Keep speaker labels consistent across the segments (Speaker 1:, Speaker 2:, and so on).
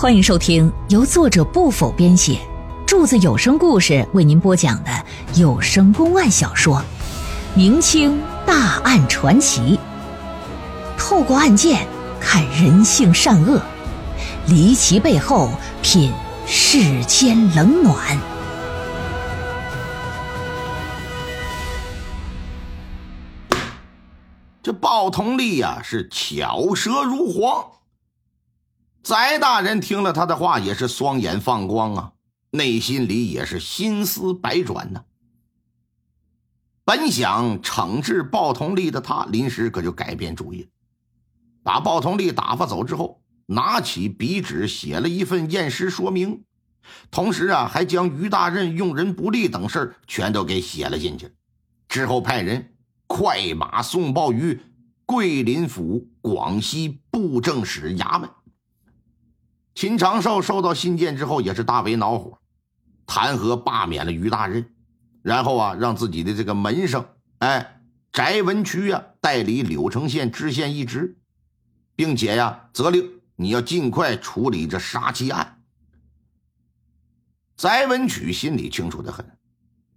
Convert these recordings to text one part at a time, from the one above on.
Speaker 1: 欢迎收听由作者不否编写，柱子有声故事为您播讲的有声公案小说《明清大案传奇》，透过案件看人性善恶，离奇背后品世间冷暖。
Speaker 2: 这鲍同利呀，是巧舌如簧。翟大人听了他的话，也是双眼放光啊，内心里也是心思百转呐。本想惩治鲍同利的他，临时可就改变主意，把鲍同利打发走之后，拿起笔纸写了一份验尸说明，同时啊，还将于大任用人不力等事全都给写了进去。之后派人快马送报于桂林府广西布政使衙门。秦长寿收到信件之后，也是大为恼火，弹劾罢免了于大任，然后啊，让自己的这个门生，哎，翟文渠啊，代理柳城县知县一职，并且呀，责令你要尽快处理这杀妻案。翟文渠心里清楚的很，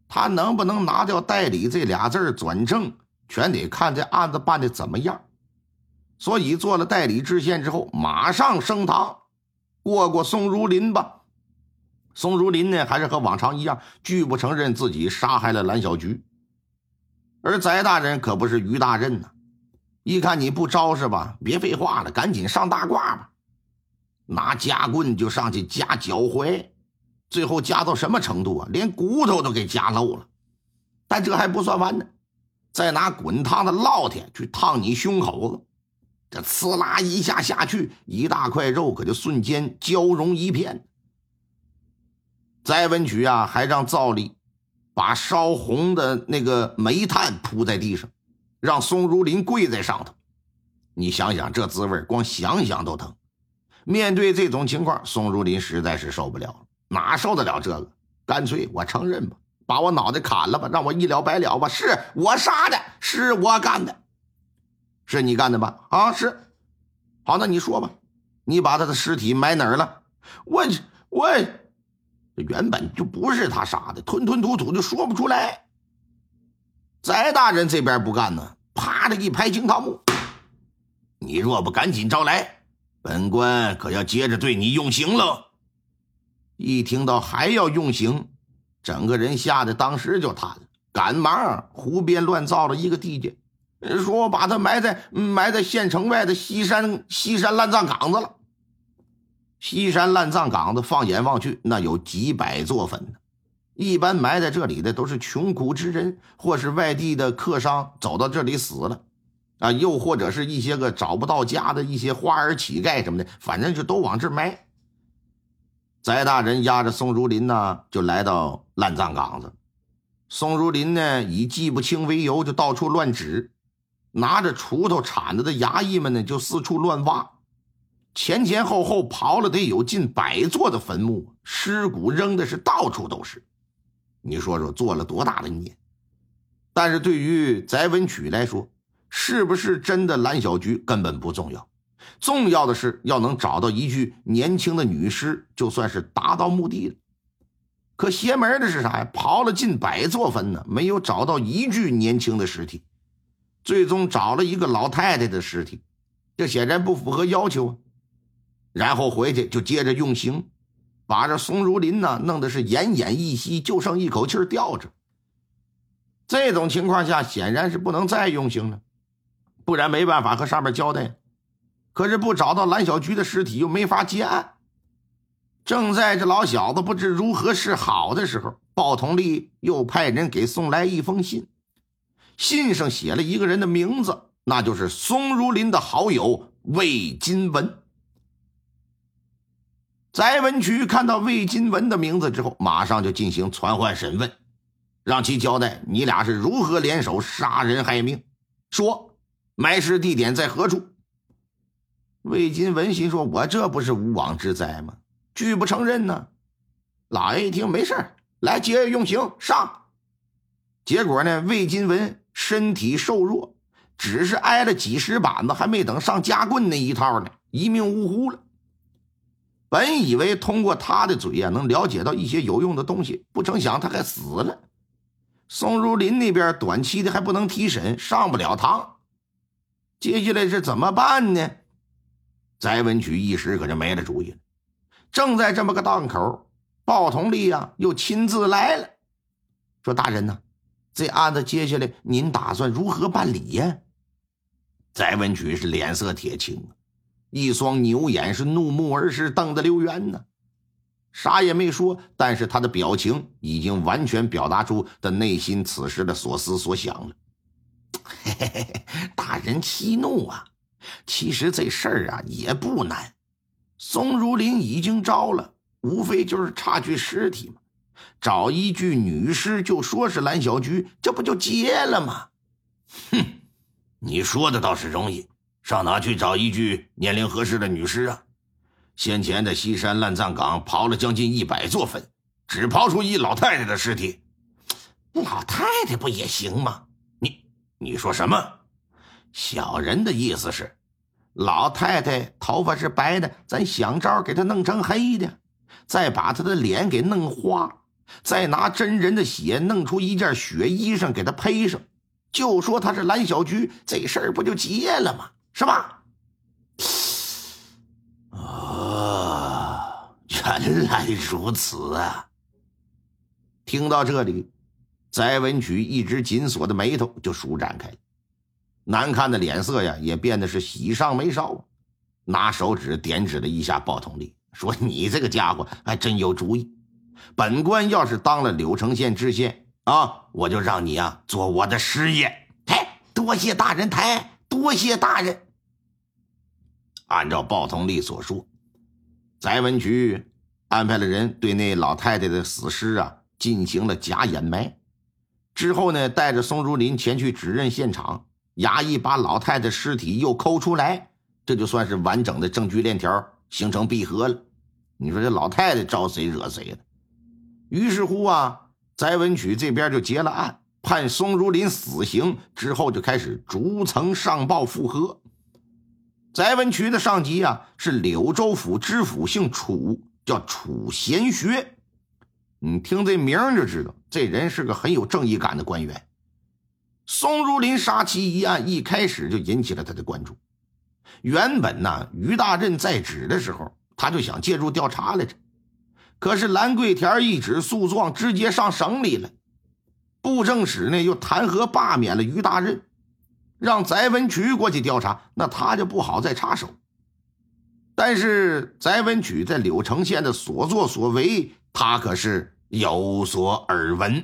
Speaker 2: 他能不能拿掉“代理”这俩字转正，全得看这案子办的怎么样。所以做了代理知县之后，马上升堂。过过宋如林吧，宋如林呢，还是和往常一样，拒不承认自己杀害了蓝小菊。而翟大人可不是于大任呐，一看你不招是吧？别废话了，赶紧上大褂吧！拿夹棍就上去夹脚踝，最后夹到什么程度啊？连骨头都给夹漏了。但这还不算完呢，再拿滚烫的烙铁去烫你胸口子。这呲啦一下下去，一大块肉可就瞬间焦融一片。翟文曲啊，还让赵丽把烧红的那个煤炭铺在地上，让宋如林跪在上头。你想想这滋味，光想想都疼。面对这种情况，宋如林实在是受不了了，哪受得了这个？干脆我承认吧，把我脑袋砍了吧，让我一了百了吧。是我杀的，是我干的。是你干的吧？啊，是。好，那你说吧，你把他的尸体埋哪儿了？我我原本就不是他杀的，吞吞吐吐就说不出来。翟大人这边不干呢，啪的一拍惊堂木：“你若不赶紧招来，本官可要接着对你用刑了。”一听到还要用刑，整个人吓得当时就瘫了，赶忙胡编乱造了一个地界。说我把他埋在埋在县城外的西山西山烂葬岗子了。西山烂葬岗子，放眼望去，那有几百座坟呢。一般埋在这里的都是穷苦之人，或是外地的客商走到这里死了，啊，又或者是一些个找不到家的一些花儿乞丐什么的，反正就都往这埋。翟大人押着宋如林呢，就来到烂葬岗子。宋如林呢，以记不清为由，就到处乱指。拿着锄头、铲子的衙役们呢，就四处乱挖，前前后后刨了得有近百座的坟墓，尸骨扔的是到处都是。你说说，做了多大的孽？但是对于翟文曲来说，是不是真的蓝小菊根本不重要，重要的是要能找到一具年轻的女尸，就算是达到目的了。可邪门的是啥呀？刨了近百座坟呢，没有找到一具年轻的尸体。最终找了一个老太太的尸体，这显然不符合要求啊。然后回去就接着用刑，把这宋如林呢弄得是奄奄一息，就剩一口气吊着。这种情况下，显然是不能再用刑了，不然没办法和上面交代。可是不找到蓝小菊的尸体，又没法结案。正在这老小子不知如何是好的时候，鲍同利又派人给送来一封信。信上写了一个人的名字，那就是宋如林的好友魏金文。翟文渠看到魏金文的名字之后，马上就进行传唤审问，让其交代你俩是如何联手杀人害命，说埋尸地点在何处。魏金文心说：“我这不是无妄之灾吗？拒不承认呢。”老爷一听，没事来接着用刑上。结果呢，魏金文。身体瘦弱，只是挨了几十板子，还没等上夹棍那一套呢，一命呜呼了。本以为通过他的嘴呀能了解到一些有用的东西，不成想他还死了。宋如林那边短期的还不能提审，上不了堂。接下来是怎么办呢？翟文曲一时可就没了主意了。正在这么个档口，鲍同立呀又亲自来了，说：“大人呐，这案子接下来您打算如何办理呀？”翟文举是脸色铁青，一双牛眼是怒目而视，瞪得溜圆呢，啥也没说，但是他的表情已经完全表达出他内心此时的所思所想了。嘿嘿嘿，大人息怒啊！其实这事儿啊也不难，宋如林已经招了，无非就是差具尸体嘛，找一具女尸就说是蓝小菊，这不就结了吗？哼，你说的倒是容易，上哪去找一具年龄合适的女尸啊？先前在西山烂葬岗刨了将近一百座坟，只刨出一老太太的尸体，老太太不也行吗？你你说什么？小人的意思是，老太太头发是白的，咱想招给她弄成黑的，再把她的脸给弄花，再拿真人的血弄出一件血衣裳给他披上，就说他是蓝小菊，这事儿不就结了吗？是吧？啊，原来如此啊！听到这里。翟文曲一直紧锁的眉头就舒展开，难看的脸色呀也变得是喜上眉梢，拿手指点指了一下鲍同立，说：“你这个家伙还真有主意。本官要是当了柳城县知县啊，我就让你啊做我的师爷。”抬，多谢大人抬，多谢大人。按照鲍同立所说，翟文渠安排了人对那老太太的死尸啊进行了假掩埋。之后呢，带着宋竹林前去指认现场，衙役把老太太尸体又抠出来，这就算是完整的证据链条形成闭合了。你说这老太太招谁惹谁了？于是乎啊，翟文曲这边就结了案，判宋如林死刑，之后就开始逐层上报复核。翟文曲的上级啊是柳州府知府，姓楚，叫楚贤学。你听这名就知道，这人是个很有正义感的官员。宋如林杀妻一案一开始就引起了他的关注。原本呢，于大任在职的时候，他就想介入调查来着。可是兰桂田一纸诉状直接上省里了，布政使呢又弹劾罢免了于大任，让翟文渠过去调查，那他就不好再插手。但是翟文渠在柳城县的所作所为。他可是有所耳闻。